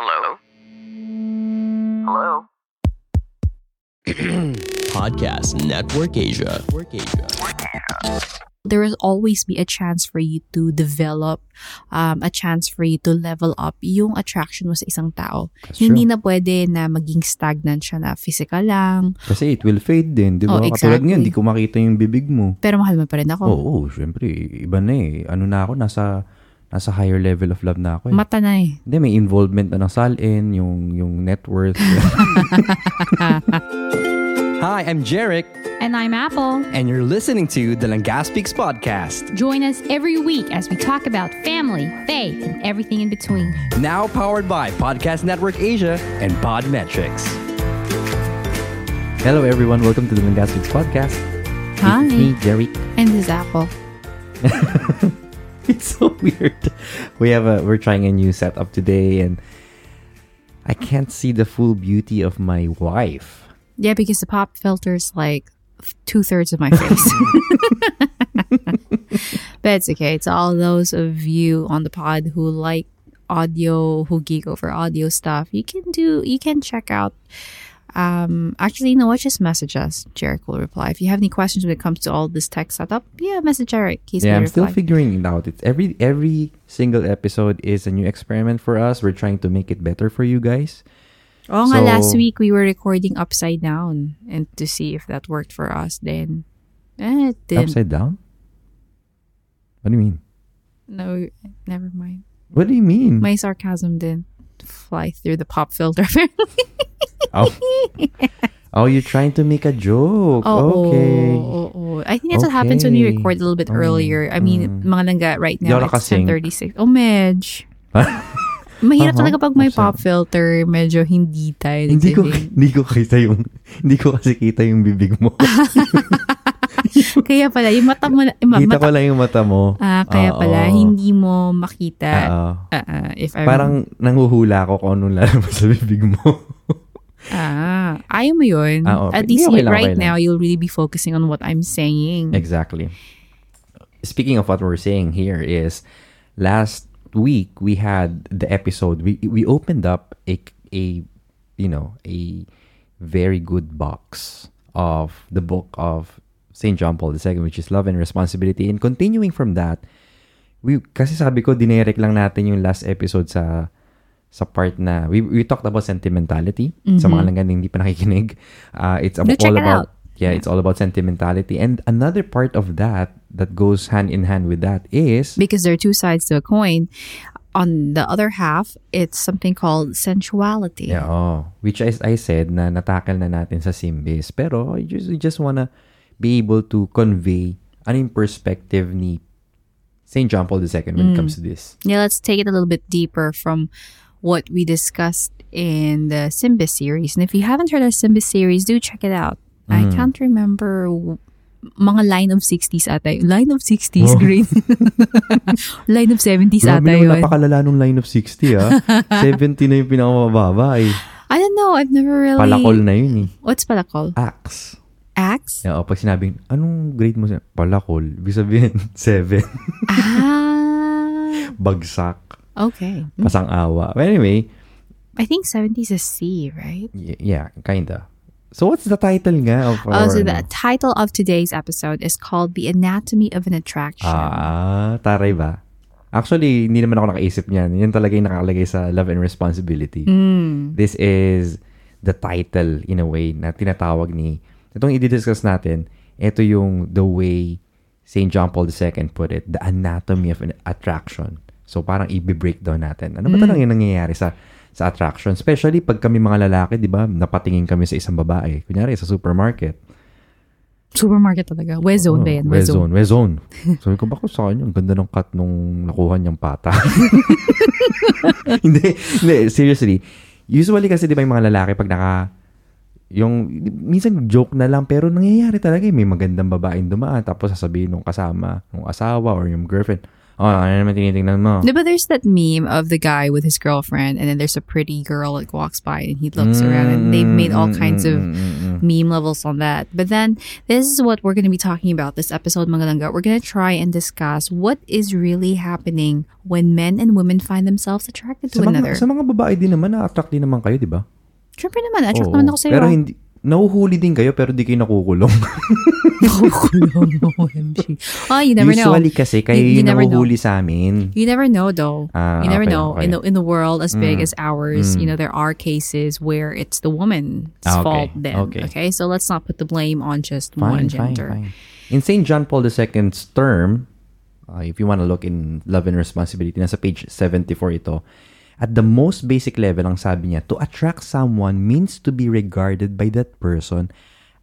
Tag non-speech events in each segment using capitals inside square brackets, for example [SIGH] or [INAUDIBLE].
Hello? Hello? [CLEARS THROAT] Podcast Network Asia. Network Asia. there will always be a chance for you to develop, um, a chance for you to level up yung attraction mo sa isang tao. That's Hindi true. na pwede na maging stagnant siya na physical lang, Kasi it will fade din, di ba? Oh, Katulad ngayon, exactly. di ko makita yung bibig mo. pero mahal mo pa rin ako. Oo, oh, syempre. Iba na eh. Ano na ako, nasa nasa higher level of love na ako eh. Mata na eh. Hindi, may involvement na ng salin, yung, yung net worth. [LAUGHS] Hi, I'm Jarek, And I'm Apple. and you're listening to the Langaspix Podcast. Join us every week as we talk about family, faith, and everything in between. Now powered by Podcast Network Asia and Podmetrics. Hello everyone, welcome to the Mangasix Podcast. Hi. It's me, Jerry. And this is Apple. [LAUGHS] [LAUGHS] It's so weird. We have a we're trying a new setup today and I can't see the full beauty of my wife. Yeah, because the pop filter's like two thirds of my [LAUGHS] face. [LAUGHS] but it's okay. It's all those of you on the pod who like audio, who geek over audio stuff. You can do, you can check out. Um, actually, you know what? Just message us. Jarek will reply. If you have any questions when it comes to all this tech setup, yeah, message Jarek. He's yeah, I'm still figuring it out. It's every every single episode is a new experiment for us. We're trying to make it better for you guys. Oh, nga, So- last week we were recording upside down and to see if that worked for us. Then, eh, it didn't. Upside down? What do you mean? No, never mind. What do you mean? My sarcasm didn't fly through the pop filter. [LAUGHS] oh. [LAUGHS] oh, you're trying to make a joke. oh, okay. oh, oh. I think that's what happens when we Okay. record a little bit Oh, earlier. I mean, mm. mga langga right now, it's nakasing. 10.36. Oh, medj. [LAUGHS] Mahirap Uh-huh. talaga pag may pop filter, medyo hindi tayo hindi ko [LAUGHS] hindi ko kita yung hindi ko kasi kita yung bibig mo. Kaya pala, yung mata mo, yung ma- kita mata, ko lang yung mata mo. ah, kaya Oo. pala, hindi mo makita. Oo. Ah, ah, if I'm, Parang nanghuhula ako kung anong lalabas sa bibig mo. Ah, ayaw mo yun. Ah, okay. At least okay lang, right okay now, you'll really be focusing on what I'm saying. Exactly. Speaking of what we're saying here is last week we had the episode we we opened up a a you know a very good box of the book of St. John Paul II which is Love and Responsibility and continuing from that we kasi sabi ko dinirect lang natin yung last episode sa sa part na we we talked about sentimentality sa mga langgan hindi pa nakikinig uh, it's about, all about out. yeah, it's all about sentimentality. And another part of that that goes hand in hand with that is because there are two sides to a coin. On the other half, it's something called sensuality. yeah, oh, which I, I said na natakal na natin sa Simbis. Pero I just, just wanna be able to convey ano yung perspective ni St. John Paul II when it comes to this. Yeah, let's take it a little bit deeper from what we discussed in the Simbis series. And if you haven't heard our Simbis series, do check it out. I Mm. can't remember w- mga line of 60s ata yun. Line of 60s, green. [LAUGHS] line of 70s Grabe ata yun. napakalala nung line of 60 ah. [LAUGHS] 70 na yung pinakamababa eh. I don't know. I've never really... Palakol na yun eh. What's palakol? Axe. Axe? Yeah, oh, pag sinabing, anong grade mo? siya? Palakol. Ibig sabihin, [LAUGHS] 7. ah. Bagsak. Okay. Pasang-awa. But anyway, I think 70s is C, right? y- yeah, kinda. So what's the title nga of Oh, so the title of today's episode is called The Anatomy of an Attraction. Ah, taray ba? Actually, hindi naman ako nakaisip niyan. Yan talaga yung nakalagay sa Love and Responsibility. Mm. This is the title in a way na tinatawag ni... Itong i-discuss natin, ito yung the way St. John Paul II put it, the anatomy of an attraction. So parang i-breakdown natin. Ano ba talaga yung nangyayari sa sa attraction? Especially pag kami mga lalaki, di ba, napatingin kami sa isang babae. Kunyari, sa supermarket. Supermarket talaga. Wezone ba yan? Oh, Wezone. Wezone. Sabi ko, bako sa kanya, ang ganda ng cut nung nakuha niyang pata. [LAUGHS] hindi, hindi, seriously. Usually kasi di ba yung mga lalaki pag naka, yung, minsan joke na lang, pero nangyayari talaga, eh. may magandang babaeng dumaan, tapos sasabihin nung kasama, nung asawa or yung girlfriend, Oh, ano naman tinitingnan mo? No, but there's that meme of the guy with his girlfriend, and then there's a pretty girl that walks by, and he looks around, and they've mm, made all mm, kinds of mm, meme levels on that. But then this is what we're going to be talking about this episode, mga langga. We're going to try and discuss what is really happening when men and women find themselves attracted to Sa another. mga, sa mga babae din naman, na-attract din naman kayo, di ba? Siyempre naman, attract Oo. naman ako sa'yo. Pero ah. hindi, nahuhuli din kayo pero di kayo nakukulong. [LAUGHS] OMG. Oh, you never know. Usually kasi kayo You- you yung never know. nahuhuli sa amin. You never know, though. Ah, you never okay, know. okay. In the in the world as big Mm. as ours, you Mm. know, there are cases where it's the woman's Ah, okay, fault. Then, okay. so let's not put the blame on just Fine, one fine, gender. fine. In St. John Paul II's term, uh, if you want to look in Love and Responsibility, nasa page 74 ito, at the most basic level, ang sabi niya, to attract someone means to be regarded by that person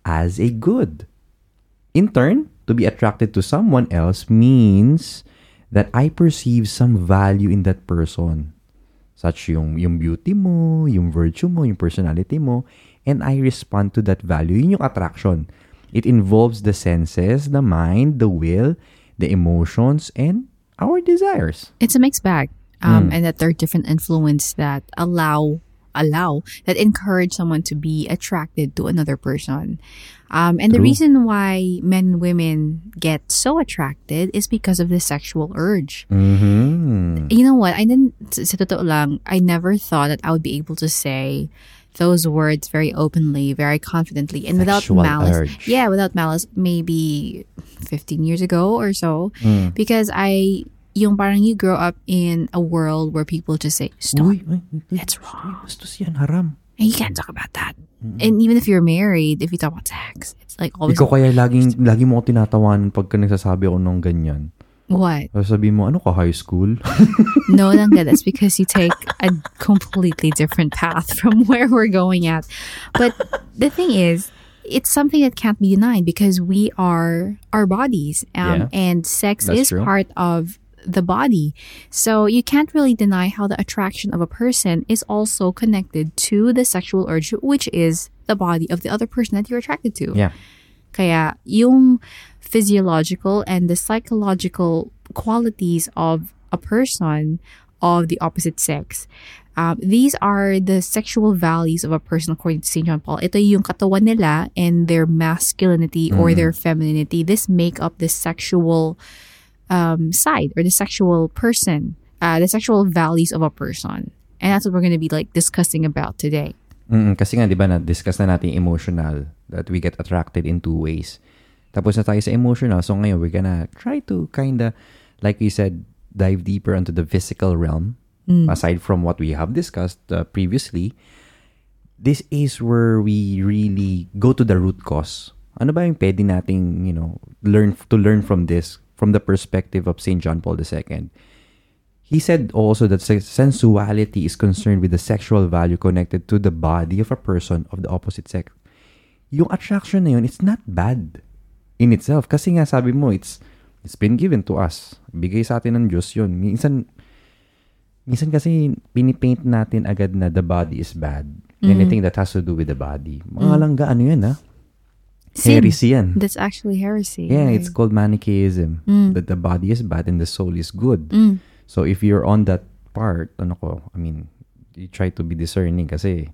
as a good. In turn, to be attracted to someone else means that I perceive some value in that person. Such yung, yung beauty mo, yung virtue mo, yung personality mo, and I respond to that value. Yun yung attraction. It involves the senses, the mind, the will, the emotions, and our desires. It's a mixed bag, um, Mm. and that there are different influence that allow allow that encourage someone to be attracted to another person. Um, and the True. reason why men and women get so attracted is because of the sexual urge. Mm-hmm. You know what? I didn't, sa totoo lang, I never thought that I would be able to say those words very openly, very confidently, and without malice. urge. Yeah, without malice, maybe 15 years ago or so. Mm. Because I, yung parang you grow up in a world where people just say, stop, Uy, ay, ay, That's ay, bastos yan, haram. and you can't talk about that. And even if you're married, if you talk about sex, it's like always, Ikaw kaya laging, lagi mo ako tinatawanan pagka nagsasabi ako ng ganyan. what? Sabi mo, ano ka, high school? [LAUGHS] No, Nanga, that's because you take a completely different path from [LAUGHS] where we're going at. But the thing is, it's something that can't be denied because we are our bodies, um, Yeah. and sex is true. part of the body. So you can't really deny how the attraction of a person is also connected to the sexual urge, which is the body of the other person that you're attracted to. yeah. Kaya yung physiological and the psychological qualities of a person of the opposite sex. Um, these are the sexual values of a person according to St. John Paul. Ito yung katawan nila and their masculinity or their femininity. This make up the sexual um, side or the sexual person, uh, the sexual values of a person. And that's what we're going to be like discussing about today. Mm, kasi nga, di ba, na-discuss na natin emotional that we get attracted in two ways. Tapos na tayo sa emotional. So ngayon, we're gonna try to kinda, like we said, dive deeper into the physical realm. Aside from what we have discussed uh, previously, this is where we really go to the root cause. Ano ba yung pwede nating, you know, learn to learn from this from the perspective of St. John Paul II? He said also that se- sensuality is concerned with the sexual value connected to the body of a person of the opposite sex. Yung attraction na yun, it's not bad in itself. Kasi nga sabi mo, it's it's been given to us. Bigay sa atin ng Diyos yun. Minsan, minsan kasi pinipaint natin agad na the body is bad. Anything that has to do with the body. Mga langga, ano yan ha? Sin. Heresy yan. That's actually heresy. Yeah, right? it's called Manichaeism. That the body is bad and the soul is good. Mm. So if you're on that part, ano ko, I mean, you try to be discerning kasi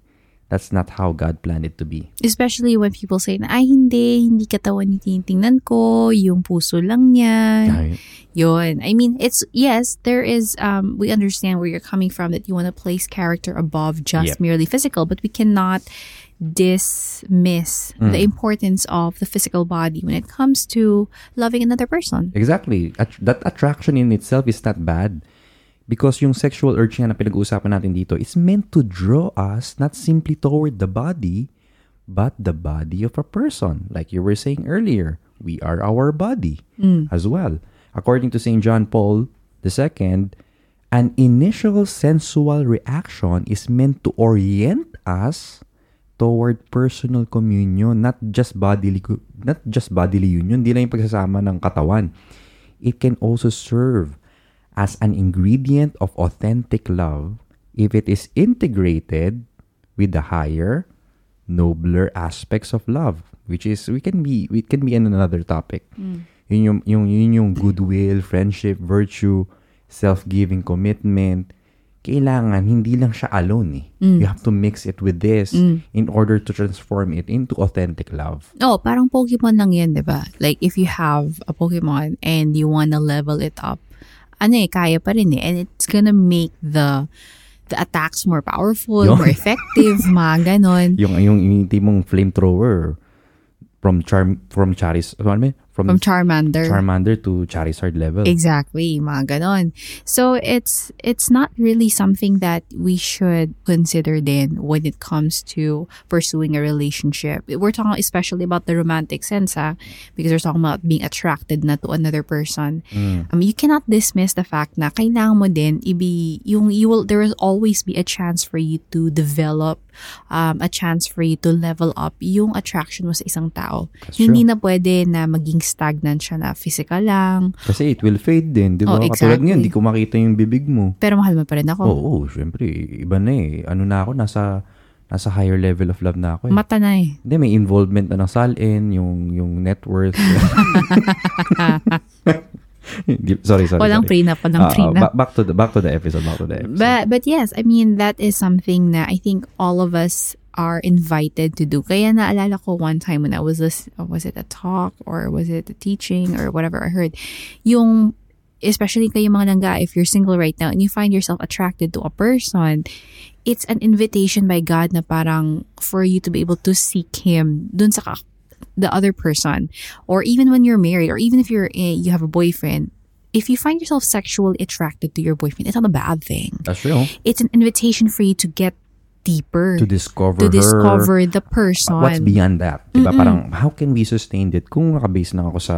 that's not how God planned it to be. Especially when people say ay hindi, hindi katawan yung tinitingnan ko, yung puso lang yan. Ay, Yun. I mean, it's, yes, there is, um, we understand where you're coming from that you want to place character above just Yep. merely physical, but we cannot dismiss Mm. the importance of the physical body when it comes to loving another person. Exactly. At- that attraction in itself is not bad. Because yung sexual urge na pinag-uusapan natin dito is meant to draw us not simply toward the body, but the body of a person. Like you were saying earlier, we are our body as well. According to St. John Paul II, an initial sensual reaction is meant to orient us toward personal communion, not just bodily not just bodily union, di lang yung pagsasama ng katawan. It can also serve as an ingredient of authentic love if it is integrated with the higher, nobler aspects of love, which is we can be it can be in another topic. Yun yung, yung, yun yung goodwill, friendship, virtue, self-giving commitment. Kailangan, hindi lang siya alone eh. You have to mix it with this in order to transform it into authentic love. Oh, parang Pokemon lang yan, di ba? Like, if you have a Pokemon and you wanna level it up, ano eh, kaya pa rin eh. And it's gonna make the the attacks more powerful, Yun. more effective, [LAUGHS] mga ganon. Yung, yung, yung mong flamethrower from Charm, from Charis, ano ba? From, From Charmander. Charmander to Charizard level. Exactly, mga ganon. So it's it's not really something that we should consider then when it comes to pursuing a relationship. We're talking especially about the romantic sense, ha? because we're talking about being attracted na to another person. Mm. Um, you cannot dismiss the fact na kailangan mo din ibi yung you will there will always be a chance for you to develop um, a chance for you to level up yung attraction mo sa isang tao. That's Hindi true. na pwede na maging stagnant siya na physical lang, Kasi it will fade din, di ba? Oh, Katulad exactly. ngayon, di ko makita yung bibig mo. pero mahal mo pa rin ako. Oo, oh, syempre. Iba na eh. Ano na ako, nasa nasa higher level of love na ako eh. Mata na eh. Hindi, may involvement na ng salin, yung, yung net worth. [LAUGHS] sorry, sorry. Walang sorry. prenup, walang Ah, ah, prenup. ba- back to the back to the episode, back to the episode. But but yes, I mean that is something na I think all of us are invited to do. Kaya naalala ko one time when I was lis- was it a talk or was it a teaching or whatever I heard, yung especially kayo mga langga, if you're single right now and you find yourself attracted to a person, it's an invitation by God na parang for you to be able to seek Him dun sa ka- the other person. Or even when you're married or even if you're eh, you have a boyfriend, if you find yourself sexually attracted to your boyfriend, it's not a bad thing. That's true. It's an invitation for you to get deeper, To discover to her. discover the person. What's beyond that? Diba? Parang, how can we sustain it kung nakabase lang ako sa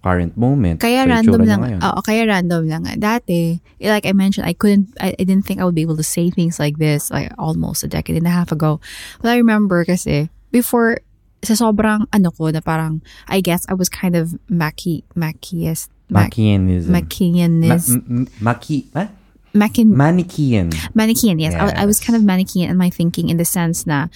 current moment? Kaya random lang. Oo, kaya random lang. Dati, like I mentioned, I couldn't, I, I didn't think I would be able to say things like this like almost a decade and a half ago. But I remember kasi, before, sa sobrang ano ko na parang, I guess I was kind of Mackie, Mackiest, Mac, Machianism. Mackianist, Ma- m- Maki, ah? Mackin, Manichean. Manichean, yes. I, I was kind of Manichean in my thinking in the sense na,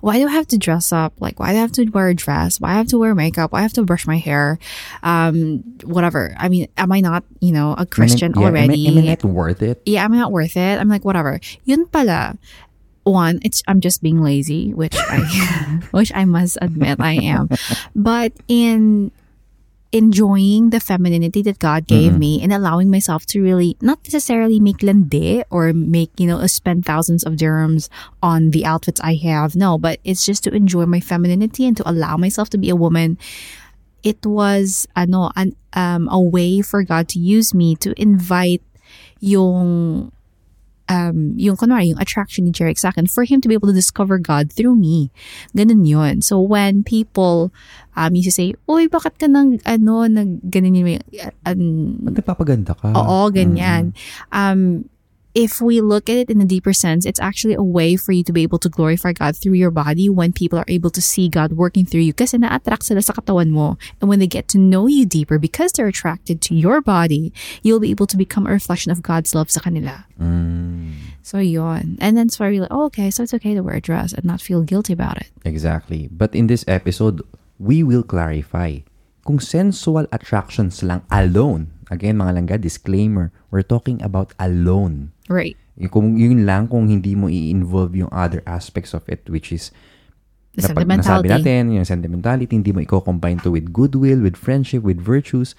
why do I have to dress up? Like, why do I have to wear a dress? Why do I have to wear makeup? Why do I have to brush my hair? Um, whatever. I mean, am I not, you know, a Christian yeah, already? Am I, am I not worth it? yeah, am I not worth it? I'm like, whatever. Yun pala. One, it's I'm just being lazy, which I [LAUGHS] which I must admit I am. But in enjoying the femininity that God gave me and allowing myself to really not necessarily make lande or make, you know, spend thousands of dirhams on the outfits I have. No, but it's just to enjoy my femininity and to allow myself to be a woman. It was ano an um a way for God to use me to invite yung um, yung kunwari, yung attraction ni Jerick sa akin, for him to be able to discover God through me. Ganun yun. So when people um, used to say, Uy, bakit ka nang, ano, nag, ganun yun, uh, um, Ba't nagpapaganda ka? Oo, ganyan. Um, if we look at it in a deeper sense, it's actually a way for you to be able to glorify God through your body when people are able to see God working through you kasi na-attract sila sa katawan mo. And when they get to know you deeper because they're attracted to your body, you'll be able to become a reflection of God's love sa kanila. Mm, So yon. And then so I realized, oh, okay, so it's okay to wear a dress and not feel guilty about it. exactly. But in this episode, we will clarify kung sensual attractions lang alone. Again, mga langga, disclaimer, we're talking about alone. Right. Yung, kung, yun lang kung hindi mo i-involve yung other aspects of it, which is The napag- sentimentality. nasabi natin, yung sentimentality, hindi mo i-combine to with goodwill, with friendship, with virtues,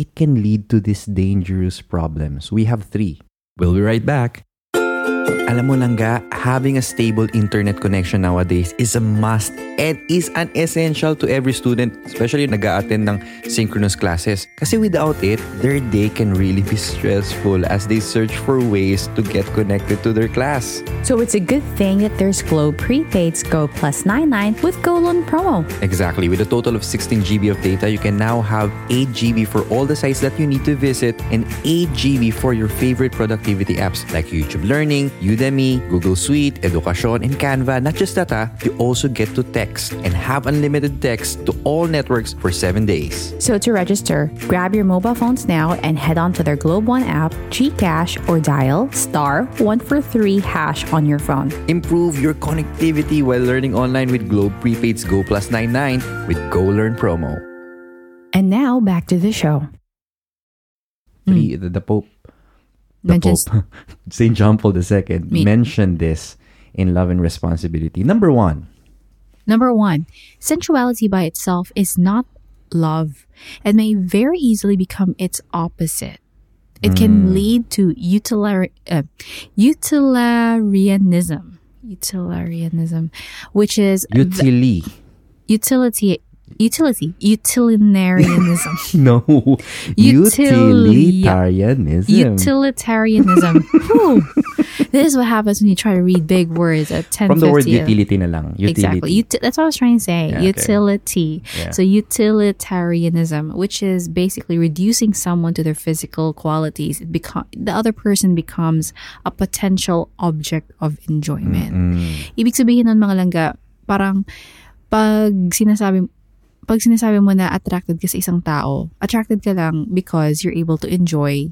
it can lead to these dangerous problems. We have three. We'll be right back. Alam mo lang ga, having a stable internet connection nowadays is a must and is an essential to every student, especially yung nag-a-attend ng synchronous classes. Kasi without it, their day can really be stressful as they search for ways to get connected to their class. So it's a good thing that there's Globe Prepaid's Go Plus 99 with Go Learn promo. Exactly. With a total of 16 GB of data, you can now have 8 GB for all the sites that you need to visit and 8 GB for your favorite productivity apps like YouTube Learning, Udemy, Google Suite, Education, and Canva. Not just that, ah, you also get to text and have unlimited text to all networks for 7 days. So to register, grab your mobile phones now and head on to their Globe One app, Gcash, or dial star 143 hash on your phone. Improve your connectivity while learning online with Globe Prepaid's Go Plus 99 with Go Learn promo. And Now back to the show. Three, the, the Pope, the Mentions- Pope, [LAUGHS] Saint John Paul II Me- mentioned this in Love and Responsibility. Number one, Number one, sensuality by itself is not love and may very easily become its opposite. It Hmm. can lead to uh, utilitarianism. Utilitarianism, which is the- utili. utility, utility, utilitarianism. [LAUGHS] no, utilitarianism. utilitarianism. This is what happens when you try to read big words at 10 From the word utility na lang. Utility. Exactly. Uti- that's what I was trying to say. Yeah, okay. Utility. Yeah. So utilitarianism, which is basically reducing someone to their physical qualities. It become the other person becomes a potential object of enjoyment. Mm. Ibig sabihin nun mga langga, parang pag sinasabi pag sinasabi mo na attracted ka sa isang tao, attracted ka lang because you're able to enjoy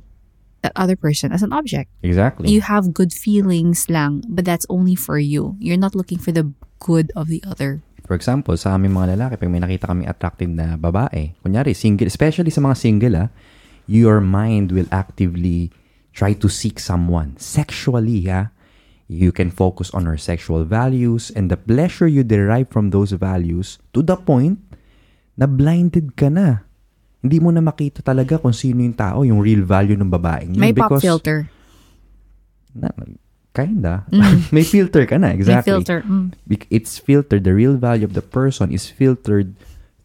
that other person as an object. Exactly. You have good feelings lang, but that's only for you. You're not looking for the good of the other. For example, sa aming mga lalaki, pag may nakita kami attractive na babae, kunyari, single, especially sa mga single, ah, your mind will actively try to seek someone sexually, ha? You can focus on her sexual values and the pleasure you derive from those values to the point na blinded ka na. Hindi mo na makita talaga kung sino yung tao, yung real value ng babaeng yun. May pop filter. Na, kinda. [LAUGHS] may filter ka na, exactly. May filter. Mm. It's filtered the real value of the person is filtered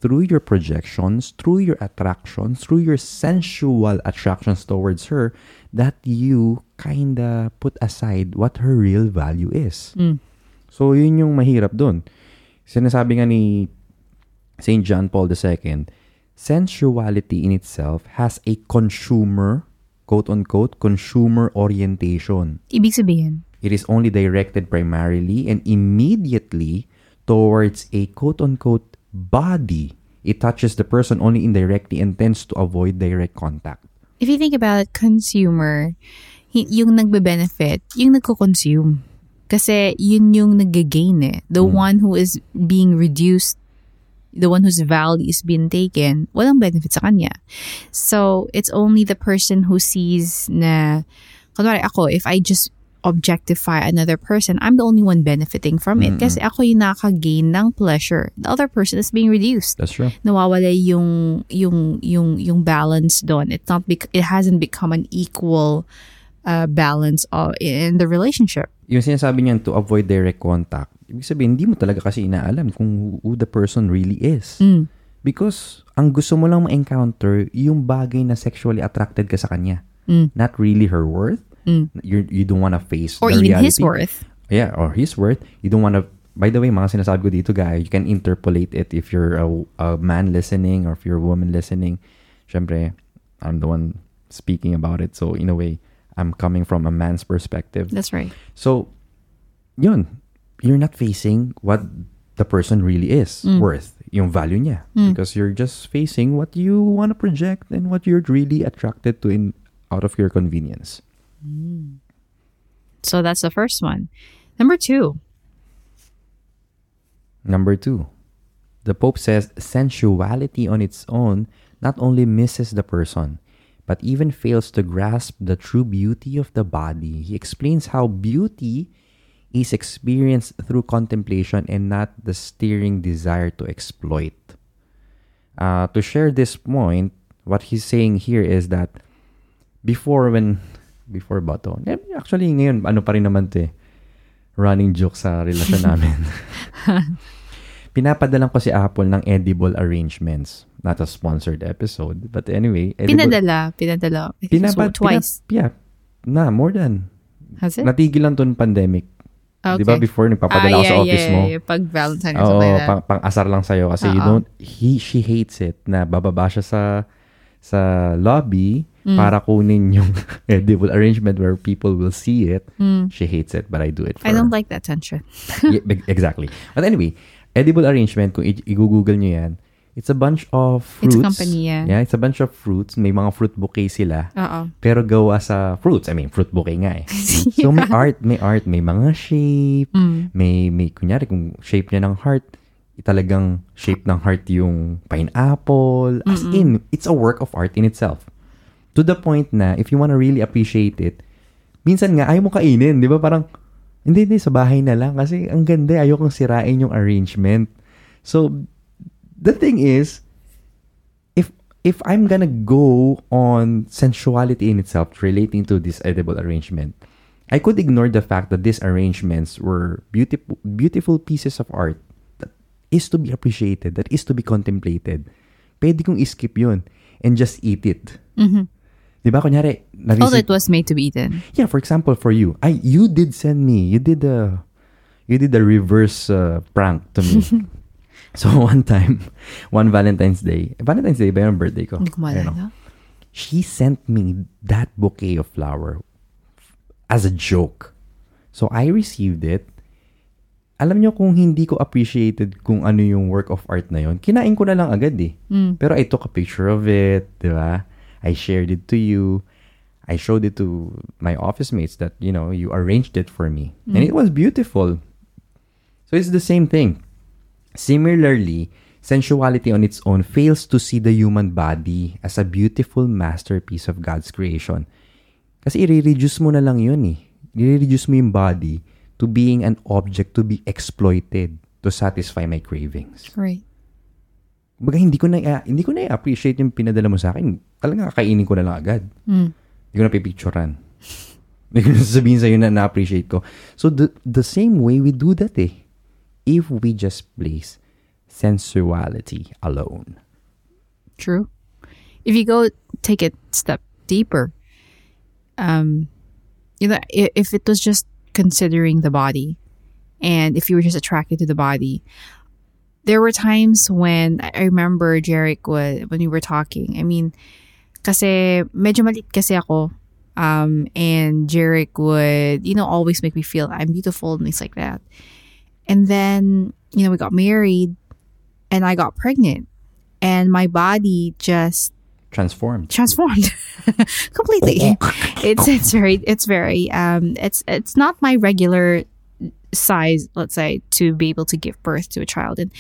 through your projections through your attractions through your sensual attractions towards her that you kinda put aside what her real value is Mm. so yun yung mahirap dun sinasabi nga ni St. John Paul II sensuality in itself has a consumer quote unquote consumer orientation Ibig sabihin, it is only directed primarily and immediately towards a quote unquote body. It touches the person only indirectly and tends to avoid direct contact. if you think about it, consumer, yung nagbe-benefit, yung nagko-consume. Kasi yun yung nag-gain eh. The one who is being reduced, the one whose value is being taken, walang benefit sa kanya. So, it's only the person who sees na, kunwari ako, if I just objectify another person, I'm the only one benefiting from it. Kasi ako yung nakaka-gain ng pleasure. The other person is being reduced That's true. nawawala yung yung yung yung balance doon. It's not bec- it hasn't become an equal uh, balance of, in the relationship. Yung sinasabi niyan to avoid direct contact, ibig sabihin, hindi mo talaga kasi inaalam kung who, the person really is. Mm. Because ang gusto mo lang ma-encounter, yung bagay na sexually attracted ka sa kanya. Mm. Not really her worth. Mm. You're, you don't want to face Or the even his reality. worth. Yeah, or his worth. You don't want to. By the way, mga sinasabi ko dito, guys, you can interpolate it if you're a, a man listening or if you're a woman listening. Syempre, I'm the one speaking about it. So, in a way, I'm coming from a man's perspective. That's right. So, yun. You're not facing what the person really is mm. worth, yung value niya. Mm. Because you're just facing what you want to project and what you're really attracted to in out of your convenience. Mm. So that's the first one. Number two. Number two, the Pope says sensuality on its own not only misses the person, but even fails to grasp the true beauty of the body. He explains how beauty is experienced through contemplation and not the steering desire to exploit. Uh, to share this point, what he's saying here is that before when before ba to? Eh, Actually, ngayon, ano pa rin naman to eh. Running joke sa relasyon [LAUGHS] namin. Pinapadalan ko si Apple ng edible arrangements. Not a sponsored episode. But anyway, edible, Pinadala. Pinadala. Pinapa, so, twice. pinap- yeah. Na, more than. Has it? Natigil lang to pandemic. Okay. Di ba before, nagpapadala ah, ako yeah, sa office yeah, mo? Yeah, Pag Valentine Oo, that. pang, pang-asar lang sa'yo kasi you Oo. don't, he, she hates it na bababa siya sa sa lobby Mm. para kunin yung [LAUGHS] edible arrangement where people will see it. She hates it, but I do it for Mm. I don't like that tension. [LAUGHS] Yeah, exactly. But anyway, edible arrangement, kung i- i-google nyo yan, it's a bunch of fruits. It's a company, yeah. Yeah, it's a bunch of fruits. May mga fruit bouquet sila. Oo. Pero gawa sa fruits. I mean, fruit bouquet nga eh. [LAUGHS] So may art, may art, may mga shape, Mm. may, may, kunyari, kung shape niya ng heart, talagang shape ng heart yung pineapple. As in, it's a work of art in itself. To the point na, if you wanna really appreciate it, minsan nga, ayaw mo kainin. Di ba? Parang, hindi, hindi, sa bahay na lang. Kasi ang ganda, ayaw kong sirain yung arrangement. So, the thing is, if if I'm gonna go on sensuality in itself relating to this edible arrangement, I could ignore the fact that these arrangements were beautiful beautiful pieces of art that is to be appreciated, that is to be contemplated. Pwede kong skip yun and just eat it. Di ba? Kunyari, All na-receive- that was made to be eaten. yeah, for example, for you, I you did send me, you did a, you did a reverse uh, prank to me. [LAUGHS] [LAUGHS] so one time, one Valentine's Day, Valentine's Day ba yung birthday ko? Hindi ko maalala. She sent me that bouquet of flower as a joke. So I received it. Alam nyo kung hindi ko appreciated kung ano yung work of art na yon, kinain ko na lang agad eh. Pero I took a picture of it, di ba? I shared it to you. I showed it to my office mates that, you know, you arranged it for me. And it was beautiful. So it's the same thing. Similarly, sensuality on its own fails to see the human body as a beautiful masterpiece of God's creation. Kasi i-reduce mo na lang yun eh. I-reduce mo yung body to being an object to be exploited to satisfy my cravings. Right. Baga hindi ko na hindi ko na appreciate yung pinadala mo sa akin. Talaga kakainin ko na lang agad. Hindi ko na pipicturean. Hindi ko na sasabihin sa'yo na na-appreciate ko. So, the, the same way we do that eh. If we just place sensuality alone. True. If you go take it step deeper, um, you know, if it was just considering the body, and if you were just attracted to the body, there were times when I remember Jeric was when we were talking. I mean, kasi medyo malit kasi ako. Um, and Jeric would, you know, always make me feel I'm beautiful and things like that. And then, you know, we got married and I got pregnant and my body just Transformed. transformed [LAUGHS] completely. it's it's very it's very um it's it's not my regular size, let's say, to be able to give birth to a child. And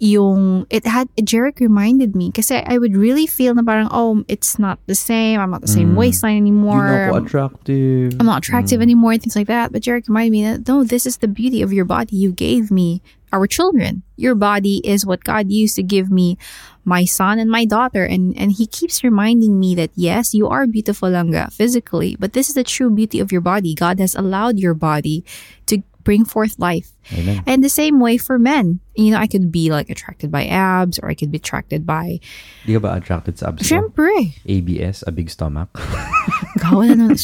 yung it had Jeric reminded me kasi I would really feel na parang oh it's not the same I'm not the same waistline anymore You're not attractive. I'm not attractive anymore and things like that. But Jarek reminded me that no, this is the beauty of your body. You gave me our children. Your body is what God used to give me my son and my daughter. And and he keeps reminding me that yes, you are beautiful Langa physically, but this is the true beauty of your body. God has allowed your body to bring forth life. Amen. And the same way for men. You know, I could be like attracted by abs or I could be attracted by Di ka ba attracted sa abs ko? Syempre. ABS, a big stomach. [LAUGHS] Gawa na nun.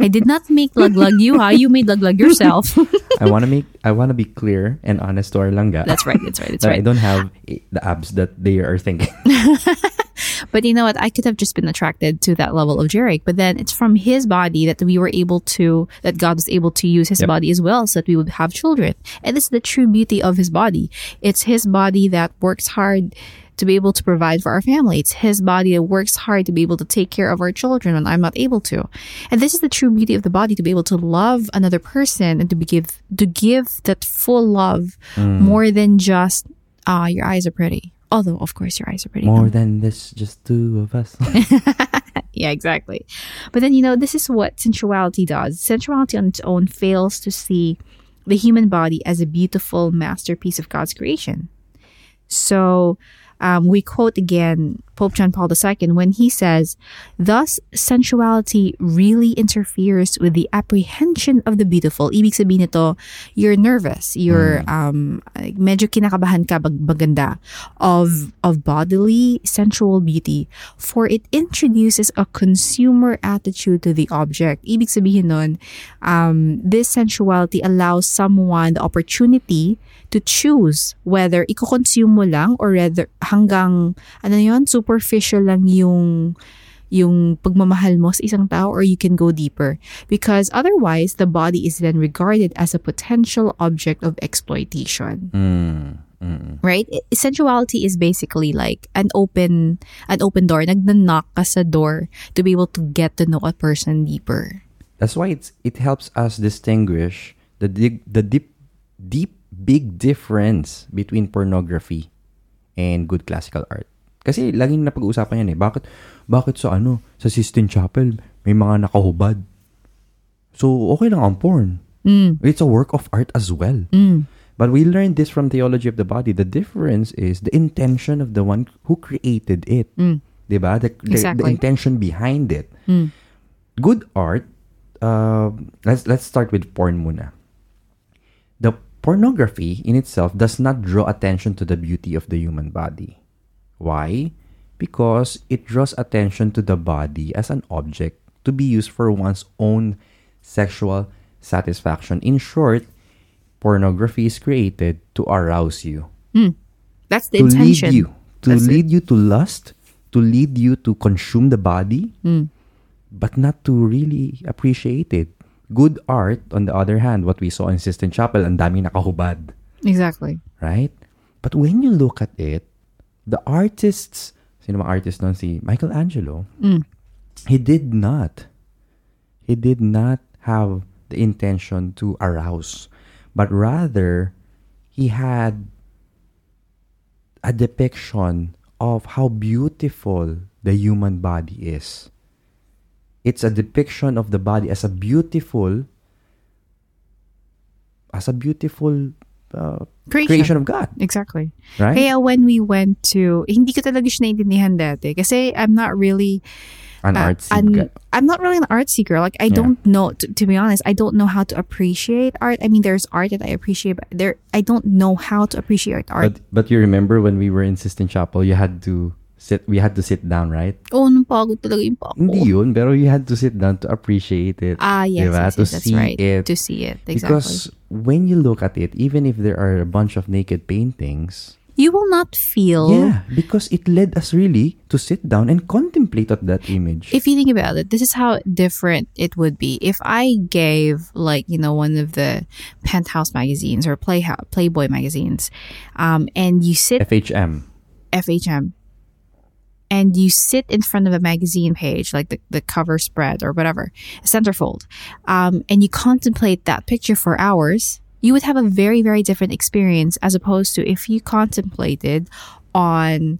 I did not make laglag you, ha? You made laglag yourself. [LAUGHS] I want to make I want to be clear and honest to our langga. That's right. That's right. That's that I don't have the abs that they are thinking. [LAUGHS] But you know what? I could have just been attracted to that level of Jarek. But then it's from his body that we were able to, that God was able to use his Yep. body as well so that we would have children. And this is the true beauty of his body. It's his body that works hard to be able to provide for our family. It's his body that works hard to be able to take care of our children when I'm not able to. And this is the true beauty of the body to be able to love another person and to be give, to give that full love more than just, ah, your eyes are pretty. Although, of course, your eyes are pretty. More than this, just two of us. [LAUGHS] Yeah, exactly. But then, you know, this is what sensuality does. Sensuality on its own fails to see the human body as a beautiful masterpiece of God's creation. So, um, we quote again Pope John Paul II when he says, Thus, sensuality really interferes with the apprehension of the beautiful. Ibig sabihin nito, you're nervous, you're um, medyo kinakabahan ka bag maganda of, of bodily sensual beauty for it introduces a consumer attitude to the object. Ibig sabihin nun, um, this sensuality allows someone the opportunity to choose whether i-consume mo lang or rather hanggang ano yun, superficial lang yung yung pagmamahal mo sa isang tao or you can go deeper. Because otherwise the body is then regarded as a potential object of exploitation. Hmm. Right? Sensuality is basically like an open an open door. Nagna-knock ka sa door to be able to get to know a person deeper. That's why it's it helps us distinguish the deep, the deep deep big difference between pornography and good classical art. Kasi laging napag-uusapan yan eh. Bakit, bakit sa ano, sa Sistine Chapel, may mga nakahubad? So, okay lang ang porn. It's a work of art as well. But we learned this from theology of the body. The difference is the intention of the one who created it. Diba? The, the, the intention behind it. Good art, uh, let's let's start with porn muna. Pornography in itself does not draw attention to the beauty of the human body. Why? Because it draws attention to the body as an object to be used for one's own sexual satisfaction. In short, pornography is created to arouse you, That's the to intention. lead you, to That's it. lead you to lust, to lead you to consume the body, Hmm. but not to really appreciate it. Good art, on the other hand, what we saw in Sistine Chapel, ang daming nakahubad. Exactly. right? But when you look at it, the artists, sino mga artist nun? Si Michelangelo, he did not, he did not have the intention to arouse, but rather, he had a depiction of how beautiful the human body is. It's a depiction of the body as a beautiful, as a beautiful uh, Creation. creation of God, Exactly. right? Kaya when we went to, hindi ko talaga siya naintindihan dati. Kasi I'm not really, An uh, artsy an- guy. I'm not really an artsy girl. Like I Yeah. don't know, to, to be honest, I don't know how to appreciate art. I mean, there's art that I appreciate, but there, I don't know how to appreciate art. But but you remember when we were in Sistine Chapel, you had to sit. We had to sit down, right? oh, nung pagod talaga yung pa ako. Hindi yun, pero you had to sit down to appreciate it. Ah, yes, diba? yes, to that's see right. it. To see it, exactly. Because when you look at it, even if there are a bunch of naked paintings, you will not feel. yeah, because it led us really to sit down and contemplate at that image. If you think about it, this is how different it would be if I gave, like, you know, one of the Penthouse magazines or Play Playboy magazines, um, and you sit FHM. FHM and you sit in front of a magazine page, like the, the cover spread or whatever, centerfold, um, and you contemplate that picture for hours, you would have a very, very different experience as opposed to if you contemplated on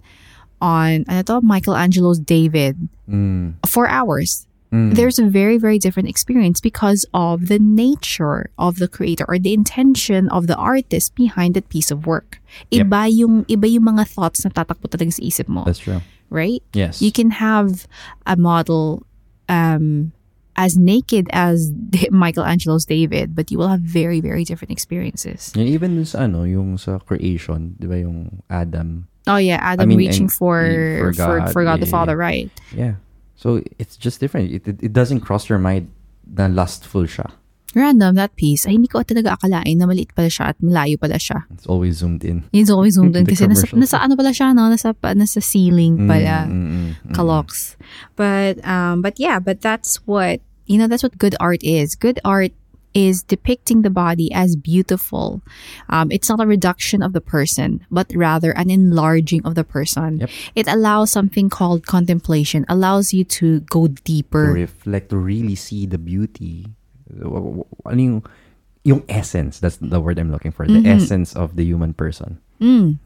on ano to, Michelangelo's David for hours. There's a very, very different experience because of the nature of the creator or the intention of the artist behind that piece of work. Yep. Iba yung iba yung mga thoughts na tatakbo talaga sa isip mo, That's true. Right? Yes. You can have a model um as naked as [LAUGHS] Michelangelo's David, but you will have very, very different experiences. Yeah, even this, ano, yung sa creation, di ba yung Adam, Oh yeah, Adam mean, reaching and- for for for, God, for God yeah, the Father, right? Yeah. So it's just different. It, it, it doesn't cross your mind na lustful siya. Random that piece. Ay, hindi ko talaga akalain na maliit pala siya at malayo pala siya. It's always zoomed in. It's always zoomed in [LAUGHS] kasi nasa, nasa ano pala siya, no? Nasa, nasa ceiling pala. Mm, mm, mm, mm. Kaloks. But, um, but yeah, but that's what, you know, that's what good art is. Good art is depicting the body as beautiful. Um, it's not a reduction of the person, but rather an enlarging of the person. Yep. It allows something called contemplation, allows you to go To deeper. reflect, to really see the beauty. Ano yung, yung essence, that's the word I'm looking for. The mm-hmm. essence of the human person. Mm.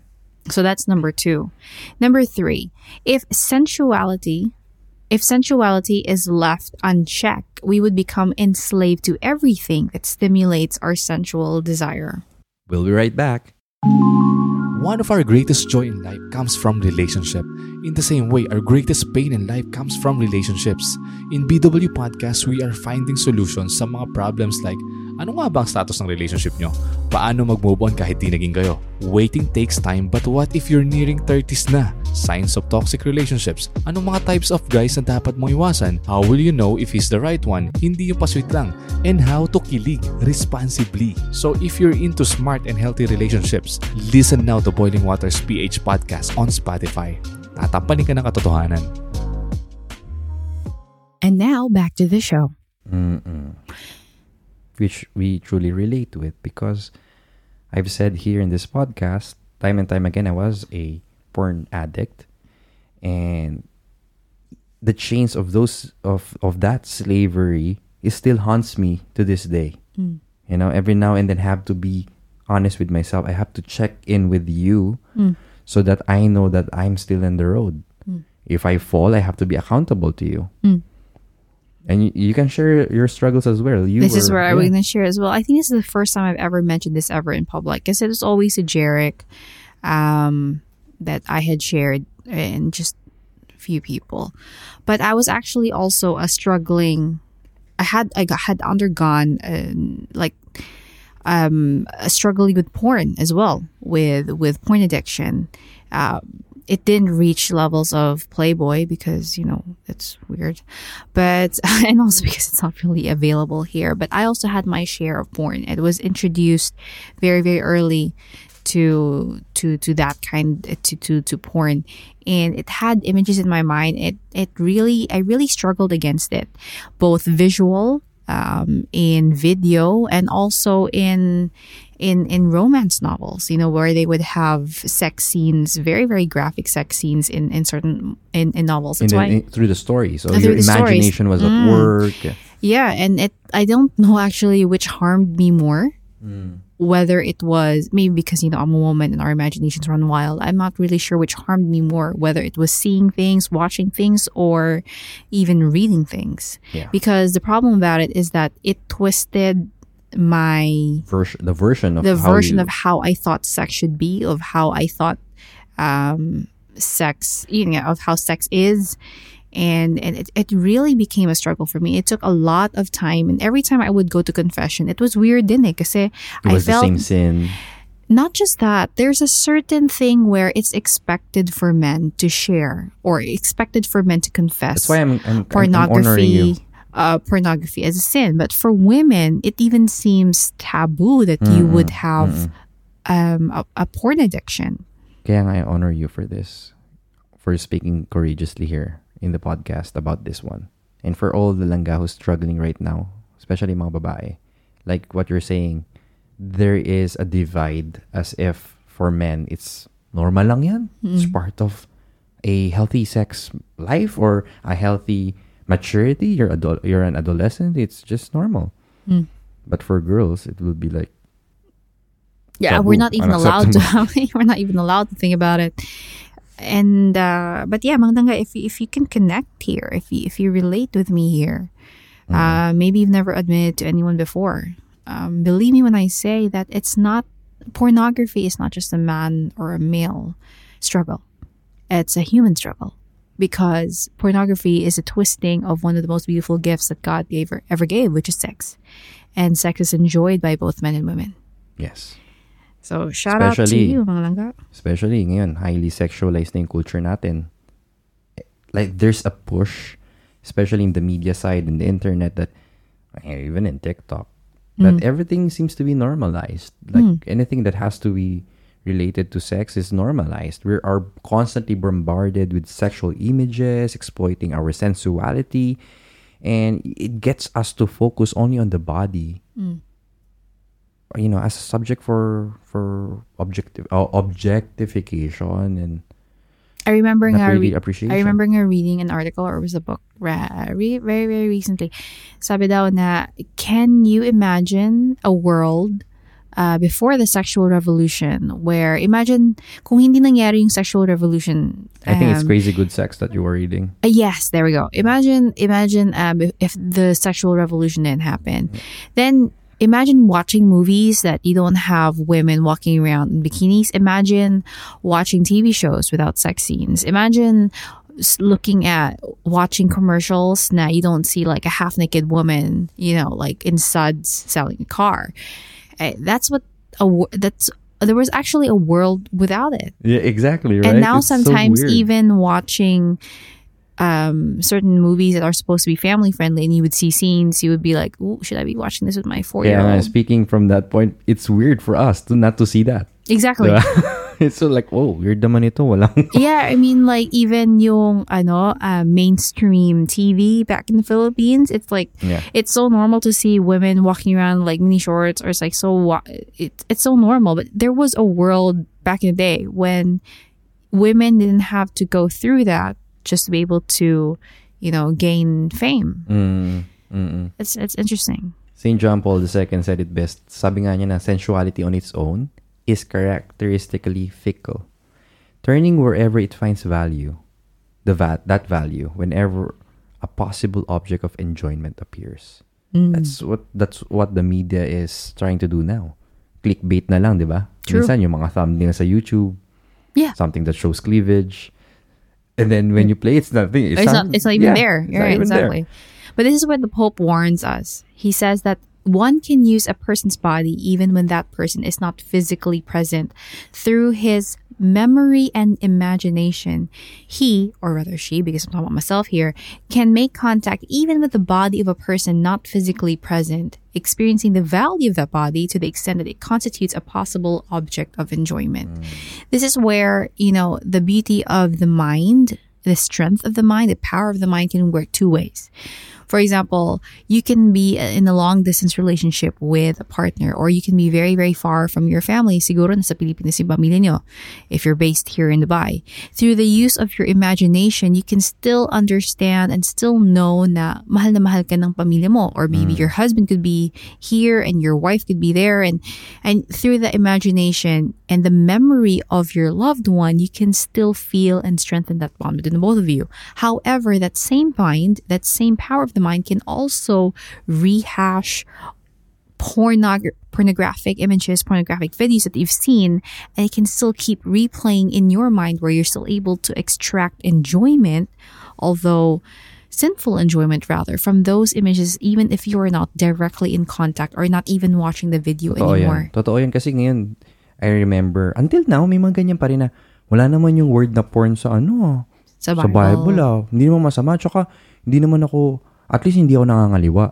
So that's number two. Number three, if sensuality, if sensuality is left unchecked, we would become enslaved to everything that stimulates our sensual desire. We'll be right back. One of our greatest joy in life comes from relationship. In the same way, our greatest pain in life comes from relationships. In BW Podcast, we are finding solutions sa mga problems like ano nga ba ang status ng relationship nyo? Paano mag-move on kahit di naging kayo? Waiting takes time but what if you're nearing 30s na? Signs of toxic relationships. Anong mga types of guys na dapat mong iwasan? How will you know if he's the right one? Hindi yung pasweet lang. And how to kilig responsibly. So if you're into smart and healthy relationships, listen now to Boiling Waters PH Podcast on Spotify. Tatampanin ka ng katotohanan. And now back to the show. which we truly relate with because I've said here in this podcast time and time again I was a porn addict and the chains of those of of that slavery it still haunts me to this day. You know, every now and then have to be honest with myself. I have to check in with you Mm. So that I know that I'm still in the road. If I fall, I have to be accountable to you. Mm. And you, you can share your struggles as well. You this is were- where I yeah. was going to share as well. I think this is the first time I've ever mentioned this ever in public because it was always a Jarek um, that I had shared and just a few people. But I was actually also a struggling. I had I got, had undergone uh, like um, struggling with porn as well with with porn addiction. Uh, it didn't reach levels of Playboy because you know it's weird, but [LAUGHS] and also because it's not really available here. But I also had my share of porn. It was introduced very very early to to to that kind to to to porn and it had images in my mind it it really i really struggled against it both visual um in video and also in in in romance novels you know where they would have sex scenes very very graphic sex scenes in in certain in, in novels in that's the, why in- through the story. So your the stories. imagination was at Mm. work. yeah, and it I don't know actually which harmed me more. Whether it was maybe because you know I'm a woman and our imaginations run wild. I'm not really sure which harmed me more, whether it was seeing things, watching things, or even reading things. Yeah. Because the problem about it is that it twisted my Version, the version of the how version you- of how I thought sex should be, of how I thought um, sex, you know, of how sex is. And, and it, it really became a struggle for me. It took a lot of time. And every time I would go to confession, it was weird. Kasi it I was the felt same sin. not just that, there's a certain thing where it's expected for men to share or expected for men to confess That's why I'm, I'm, I'm, I'm pornography uh, pornography as a sin but for women it even seems taboo that you would have um, a, a porn addiction Kaya nga I honor you for this, for speaking courageously here in the podcast about this one. And for all the langga who's struggling right now, especially mga babae, like what you're saying, there is a divide as if for men, it's normal lang yan. It's part of a healthy sex life or a healthy maturity. You're, adult, you're an adolescent. It's just normal. Mm. But for girls, it would be like, yeah Taboo. we're not even allowed to [LAUGHS] we're not even allowed to think about it and uh but yeah Mangdanga, if you, if you can connect here if you if you relate with me here uh maybe you've never admitted to anyone before. Um believe me when i say that it's not pornography is not just a man or a male struggle. It's a human struggle because pornography is a twisting of one of the most beautiful gifts that god gave ever gave which is sex. And sex is enjoyed by both men and women. Yes. So shout out to Especially- you, mga langga. especially ngayon, highly sexualized na yung culture natin. Eh, like, there's a push, especially in the media side, in the internet, that, eh, even in TikTok, that mm. everything seems to be normalized. Like, mm. anything that has to be related to sex is normalized. We are constantly bombarded with sexual images, exploiting our sensuality, and it gets us to focus only on the body mm. You know as a subject for for objective uh, objectification and I remember nga really re- appreciation. I remember nga reading an article or it was a book re- very very recently. Sabi daw na can you imagine a world uh, before the sexual revolution where imagine kung hindi nangyari yung sexual revolution I think it's um, crazy good sex that you were reading. Uh, yes, there we go. Imagine, imagine um, if, if the sexual revolution didn't happen, then imagine watching movies that you don't have women walking around in bikinis. Imagine watching TV shows without sex scenes. Imagine looking at watching commercials now you don't see like a half naked woman, you know, like in suds selling a car. Uh, that's what a that's there was actually a world without it Yeah, exactly. Right. and now It's sometimes weird. even watching um certain movies that are supposed to be family friendly and you would see scenes you would be like Ooh, should i be watching this with my four year yeah, old speaking from that point, it's weird for us to not to see that. exactly [LAUGHS] it's so like, oh, weird naman ito. Walang [LAUGHS] yeah i mean like even yung ano uh, mainstream tv back in the philippines it's like Yeah. it's so normal to see women walking around like mini shorts or it's like so wa- it, it's so normal but there was a world back in the day when women didn't have to go through that just to be able to you know gain fame Mm, mm-mm. it's it's interesting St. John Paul II said it best. Sabi nga niya na sensuality on its own is characteristically fickle, turning wherever it finds value, the va- that value whenever a possible object of enjoyment appears. Mm. That's what that's what the media is trying to do now. Clickbait na lang, 'di ba? True. Minsan yung mga thumbnail sa YouTube, Yeah. something that shows cleavage. And then when you play, it's nothing. It's, It's not, it's not even yeah, there. You're not right, even there. exactly. But this is what the Pope warns us. He says that one can use a person's body even when that person is not physically present through his memory and imagination. He, or rather she, because I'm talking about myself here, can make contact even with the body of a person not physically present, experiencing the value of that body to the extent that it constitutes a possible object of enjoyment. Mm. This is where, you know, the beauty of the mind, the strength of the mind, the power of the mind can work two ways. For example, you can be in a long distance relationship with a partner or you can be very, very far from your family. Siguro nasa Pilipinas yung pamilya nyo if you're based here in Dubai. Through the use of your imagination, you can still understand and still know na mahal na mahal ka ng pamilya mo or maybe mm. your husband could be here and your wife could be there and and through the imagination and the memory of your loved one, you can still feel and strengthen that bond between the both of you. However, that same mind, that same power of the mind can also rehash pornog- pornographic images, pornographic videos that you've seen, and it can still keep replaying in your mind where you're still able to extract enjoyment, although sinful enjoyment rather, from those images, even if you are not directly in contact or not even watching the video Totoo anymore. yan. Totoo yan kasi ngayon, I remember, until now, may mga ganyan pa rin na wala naman yung word na porn sa ano, Sa sa Bible ah. Hindi naman masama. Tsaka, hindi naman ako, at least hindi ako nangangaliwa.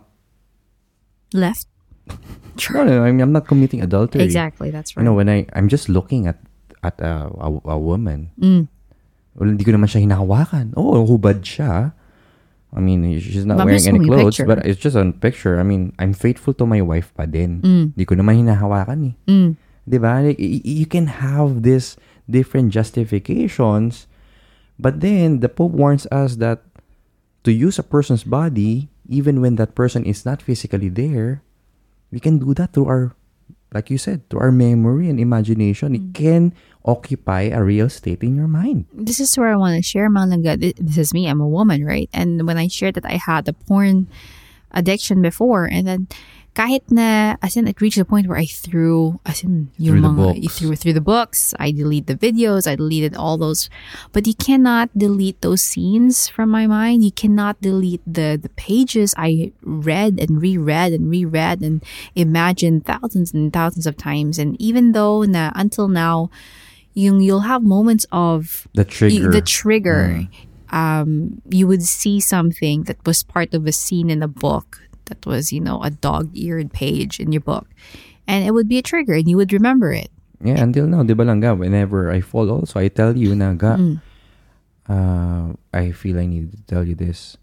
Left. [LAUGHS] No, no, I'm, I'm not committing adultery. Exactly, that's right. You know, when I, I'm just looking at at a, a, a woman, Mm. well, hindi ko naman siya hinahawakan. Oh, hubad siya. I mean, she's not But wearing any clothes, picture. but it's just a picture. I mean, I'm faithful to my wife pa din. Mm. Hindi ko naman hinahawakan eh. Mm. Di ba? Like, you can have this different justifications, but then the Pope warns us that to use a person's body, even when that person is not physically there, we can do that through our, like you said, through our memory and imagination. It mm. can occupy a real state in your mind. this is where I want to share Malaga. This is me. I'm a woman, right? And when I shared that I had the porn addiction before, and then kahit na, as in, it reached the point where I threw, as in, yung Through the mga, books. threw through the books. I delete the videos. I deleted all those, but you cannot delete those scenes from my mind. You cannot delete the the pages I read and reread and reread and imagined thousands and thousands of times. And even though na until now, yung you'll have moments of The trigger. the trigger mm. Um you would see something that was part of a scene in a book that was you know a dog-eared page in your book and it would be a trigger and you would remember it Yeah, until now, di ba lang ga, whenever I fall also, I tell you na ga, uh, I feel I need to tell you this.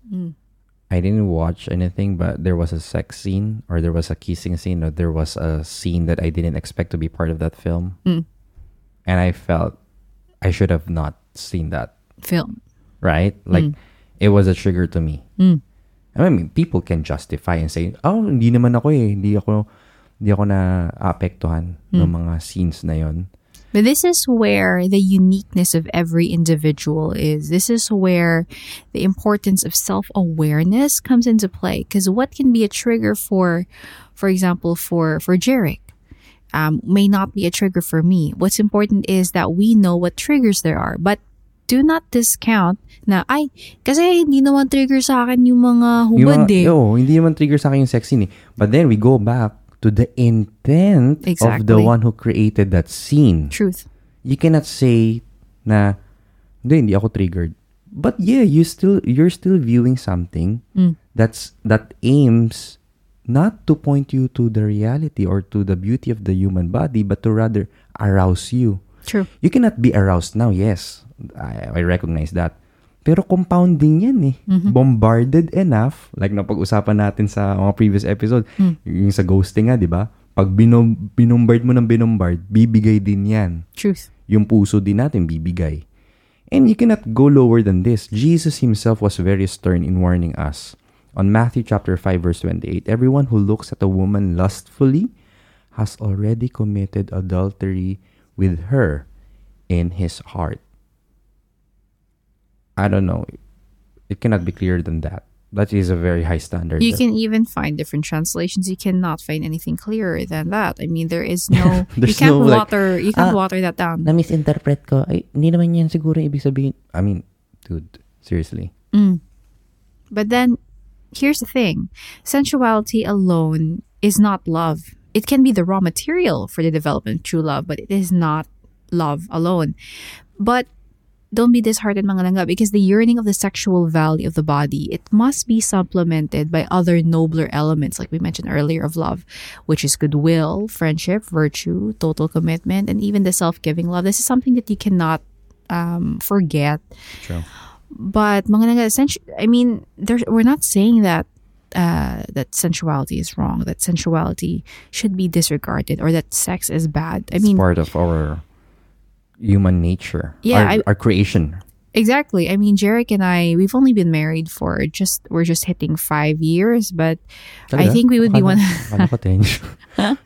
I didn't watch anything, but there was a sex scene or there was a kissing scene or there was a scene that I didn't expect to be part of that film. Mm. And I felt I should have not seen that, film right? Like, it was a trigger to me. Mm. I mean, people can justify and say, oh, hindi naman ako eh. Hindi ako, hindi ako na apektuhan ng mga scenes na yon. But this is where the uniqueness of every individual is. This is where the importance of self-awareness comes into play. Because what can be a trigger for, for example, for for Jarek, um, may not be a trigger for me. What's important is that we know what triggers there are. But do not discount na, ay, kasi hindi naman trigger sa akin yung mga Yung hubad mga- eh. oo, hindi naman trigger sa akin yung sex scene eh. But then we go back to the intent of the one who created that scene. Truth. You cannot say na hindi, hindi ako triggered. But yeah, you still you're still viewing something Mm. that's that aims not to point you to the reality or to the beauty of the human body, but to rather arouse you. True. You cannot be aroused now, yes. I, I recognize that. Pero compounding yan eh. Bombarded enough, like napag-usapan natin sa mga previous episode, yung sa ghosting nga, di ba? Pag binom, binombard mo ng binombard, bibigay din yan. Truth. Yung puso din natin bibigay. And you cannot go lower than this. Jesus himself was very stern in warning us On Matthew chapter 5 verse 28, everyone who looks at a woman lustfully has already committed adultery with her in his heart. I don't know. It cannot be clearer than that. That is a very high standard. You can even find different translations. You cannot find anything clearer than that. I mean, there is no. [LAUGHS] you can't no, like, water. you can't ah, water that down. na-misinterpret ko. Ay, hindi naman yan siguro ibig sabihin. I mean, dude, seriously. Mm. But then, here's the thing: sensuality alone is not love. It can be the raw material for the development of true love, but it is not love alone. But don't be disheartened, mga langga, because the yearning of the sexual value of the body, it must be supplemented by other nobler elements, like we mentioned earlier, of love, which is goodwill, friendship, virtue, total commitment, and even the self-giving love. This is something that you cannot um, forget. True. But mga langga, sensu- I mean, there, we're not saying that uh, that sensuality is wrong, that sensuality should be disregarded, or that sex is bad. I It's mean, part of our human nature. Yeah, Our, I- our creation. Exactly. I mean, Jarek and I, we've only been married for just, we're just hitting five years, but I think we would be one. akala ko 10 years. [LAUGHS]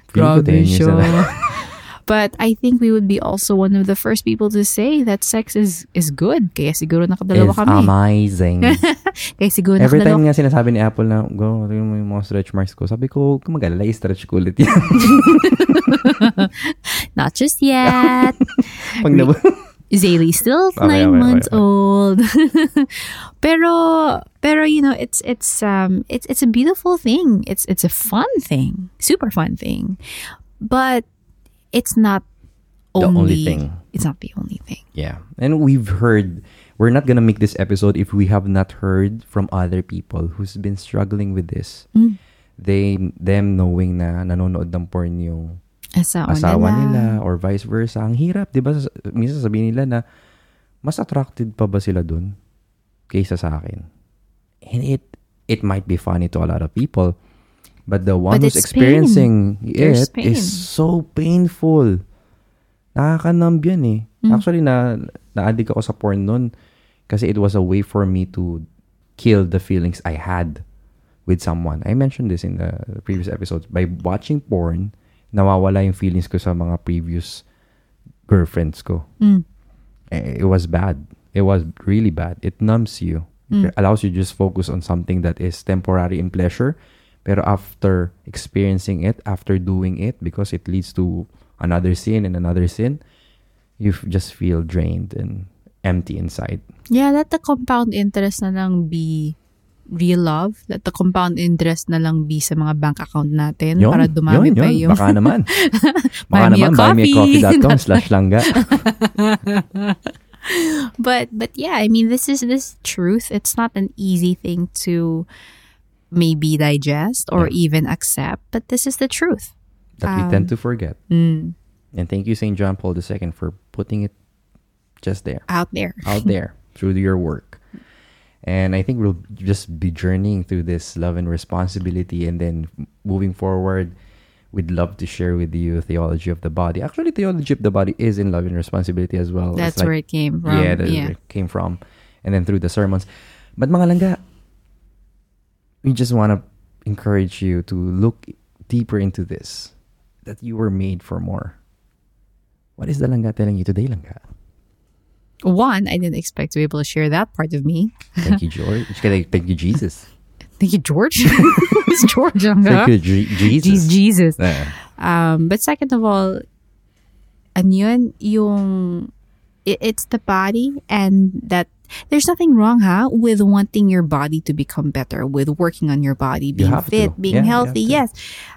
Feeling [LAUGHS] ko 10 years na lang. but I think we would be also one of the first people to say that sex is is good. Kaya siguro nakadalawa It's kami. amazing. [LAUGHS] Kaya siguro Every time nga sinasabi ni Apple na, go, tingnan mo yung mga stretch marks ko. Sabi ko, kung mag-alala, i-stretch ko ulit yan. [LAUGHS] Not just yet. [LAUGHS] Pag nab- Zaylee's still Okay, nine okay, months okay. old. pero pero you know it's it's um it's it's a beautiful thing. It's it's a fun thing, super fun thing, but it's not The only, only thing. It's not the only thing. yeah. And we've heard, we're not gonna make this episode if we have not heard from other people who's been struggling with this. Mm. They, them knowing na nanonood ng porn yung Asawa, asawa nila. nila or vice versa. Ang hirap, 'di ba? Sa- Minsan sabihin nila na mas attracted pa ba sila dun kaysa sa akin. And it it might be funny to a lot of people, but the one But who's experiencing There's it is so painful. Nakakanamb yan eh. Mm. Actually, na na-addict ako sa porn nun kasi it was a way for me to kill the feelings I had with someone. I mentioned this in the previous episodes. By watching porn, nawawala yung feelings ko sa mga previous girlfriends ko. Mm. It was bad. It was really bad. It numbs you. It Mm. allows you to just focus on something that is temporary in pleasure. Pero after experiencing it, after doing it, because it leads to another sin and another sin, you just feel drained and empty inside. Yeah, let the compound interest na lang be real love. Let the compound interest na lang be sa mga bank account natin Yun, para dumami yun, pa yun. yung Baka naman. [LAUGHS] Baka naman, coffee. buymeacoffee.com [LAUGHS] slash langga. [LAUGHS] but but yeah, I mean this is this truth. It's not an easy thing to maybe digest or Yeah. even accept, but this is the truth. that we Um, tend to forget. Mm, And thank you, St. John Paul II, for putting it just there. out there. [LAUGHS] out there through your work. And I think we'll just be journeying through this love and responsibility. And then moving forward, we'd love to share with you theology of the body. Actually, theology of the body is in love and responsibility as well. That's like- where it came from. yeah, that's yeah. where it came from. And then through the sermons. But mga langga, we just want to encourage you to look deeper into this. That you were made for more. What is the langga telling you today, langga? One, I didn't expect to be able to share that part of me. Thank you, George. [LAUGHS] Thank you, Jesus. Thank you, George. [LAUGHS] it's George. Thank you, Jeez, Jesus. Jesus. Yeah. Um, but second of all, ano yun, yung, it, it's the body and that there's nothing wrong, ha, with wanting your body to become better, with working on your body, being to. fit, being Yeah, healthy. Yes.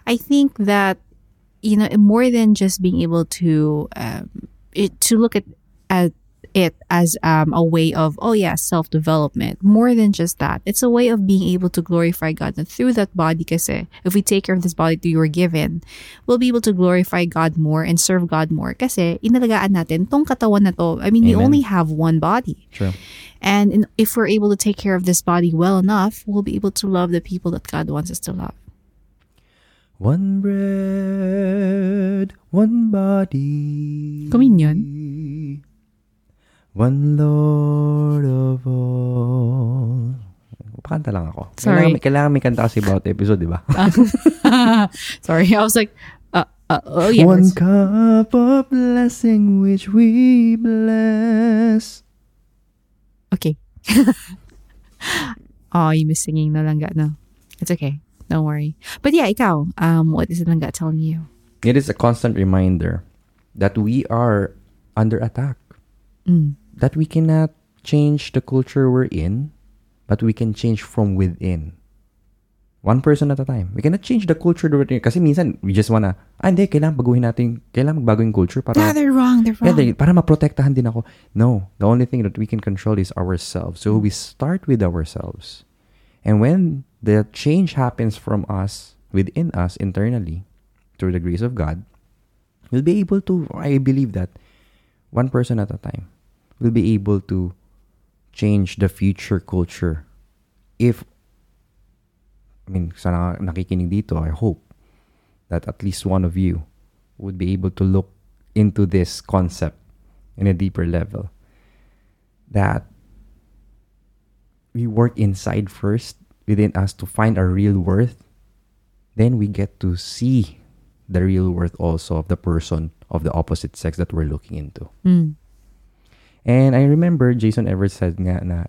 I think that, you know, more than just being able to, um, it, to look at, at it as um, a way of oh yeah self-development. More than just that it's a way of being able to glorify god. And through that body kasi if we take care of this body that you were given we'll be able to glorify god more and serve god more. Kasi inalagaan natin tong katawan na to. I mean we only have one body. True. and in, if we're able to take care of this body well enough we'll be able to love the people that god wants us to love. One bread, one body. Communion. One Lord of all. Papakanta lang ako. Sorry. Kailangan, may- kailangan may kanta kasi bawat episode, di ba? [LAUGHS] Sorry, I was like, uh, uh, oh yeah. One cup of blessing which we bless. Okay. [LAUGHS] oh, you miss singing no langga, no? It's okay. Don't worry. But yeah, ikaw, um, what is langga telling you? It is a constant reminder that we are under attack. Mm. That we cannot change the culture we're in, but we can change from within. One person at a time. We cannot change the culture that we're in. Kasi minsan, we just wanna, ah, hindi, kailangan baguhin natin, kailangan magbago yung culture para, Yeah, they're wrong. They're Yeah, wrong. they- para maprotektahan din ako. No, the only thing that we can control is ourselves. So we start with ourselves. And when the change happens from us, within us, internally, through the grace of God, we'll be able to, I believe that, one person at a time, will be able to change the future culture. If, I mean, sana nakikinig dito, I hope that at least one of you would be able to look into this concept in a deeper level. That we work inside first within us to find our real worth. Then we get to see the real worth also of the person of the opposite sex that we're looking into. Mm. And I remember Jason Everett said nga na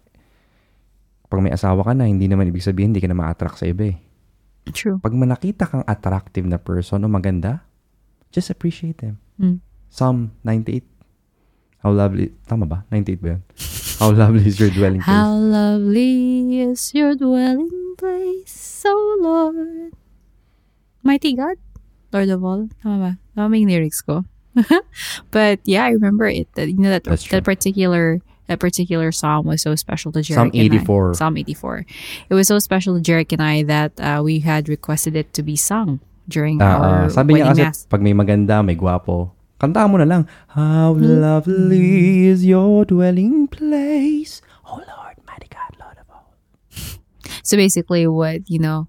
pag may asawa ka na, hindi naman ibig sabihin hindi ka na ma-attract sa iba eh. True. Pag manakita kang attractive na person o maganda, just appreciate them. Mm. Psalm 98. How lovely. Tama ba? 98 ba yun? How lovely is your dwelling place. How lovely is your dwelling place, O Lord. Mighty God, Lord of all. Tama ba? Tama ba yung lyrics ko? [LAUGHS] but yeah, I remember it. That, you know that That's true. that particular that particular psalm was so special to Jarek Psalm and I. 84. Psalm 84. It was so special to Jarek and I that uh, we had requested it to be sung during Ah, our ah, sabi niya kasi, mass. pag may maganda, may gwapo, kantaan mo na lang, How lovely is your dwelling place. Oh Lord, mighty God, Lord of all. [LAUGHS] So basically, what you know,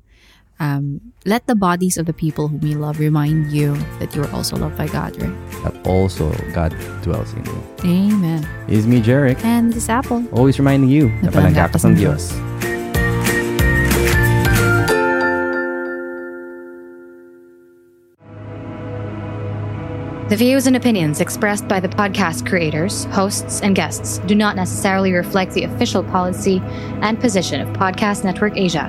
um, let the bodies of the people whom you love remind you that you are also loved by God, right? That also God dwells in you. Amen. It's me, Jarek. And this is Apple. Always reminding you na palangga ka ng Diyos. The views and opinions expressed by the podcast creators, hosts, and guests do not necessarily reflect the official policy and position of Podcast Network Asia,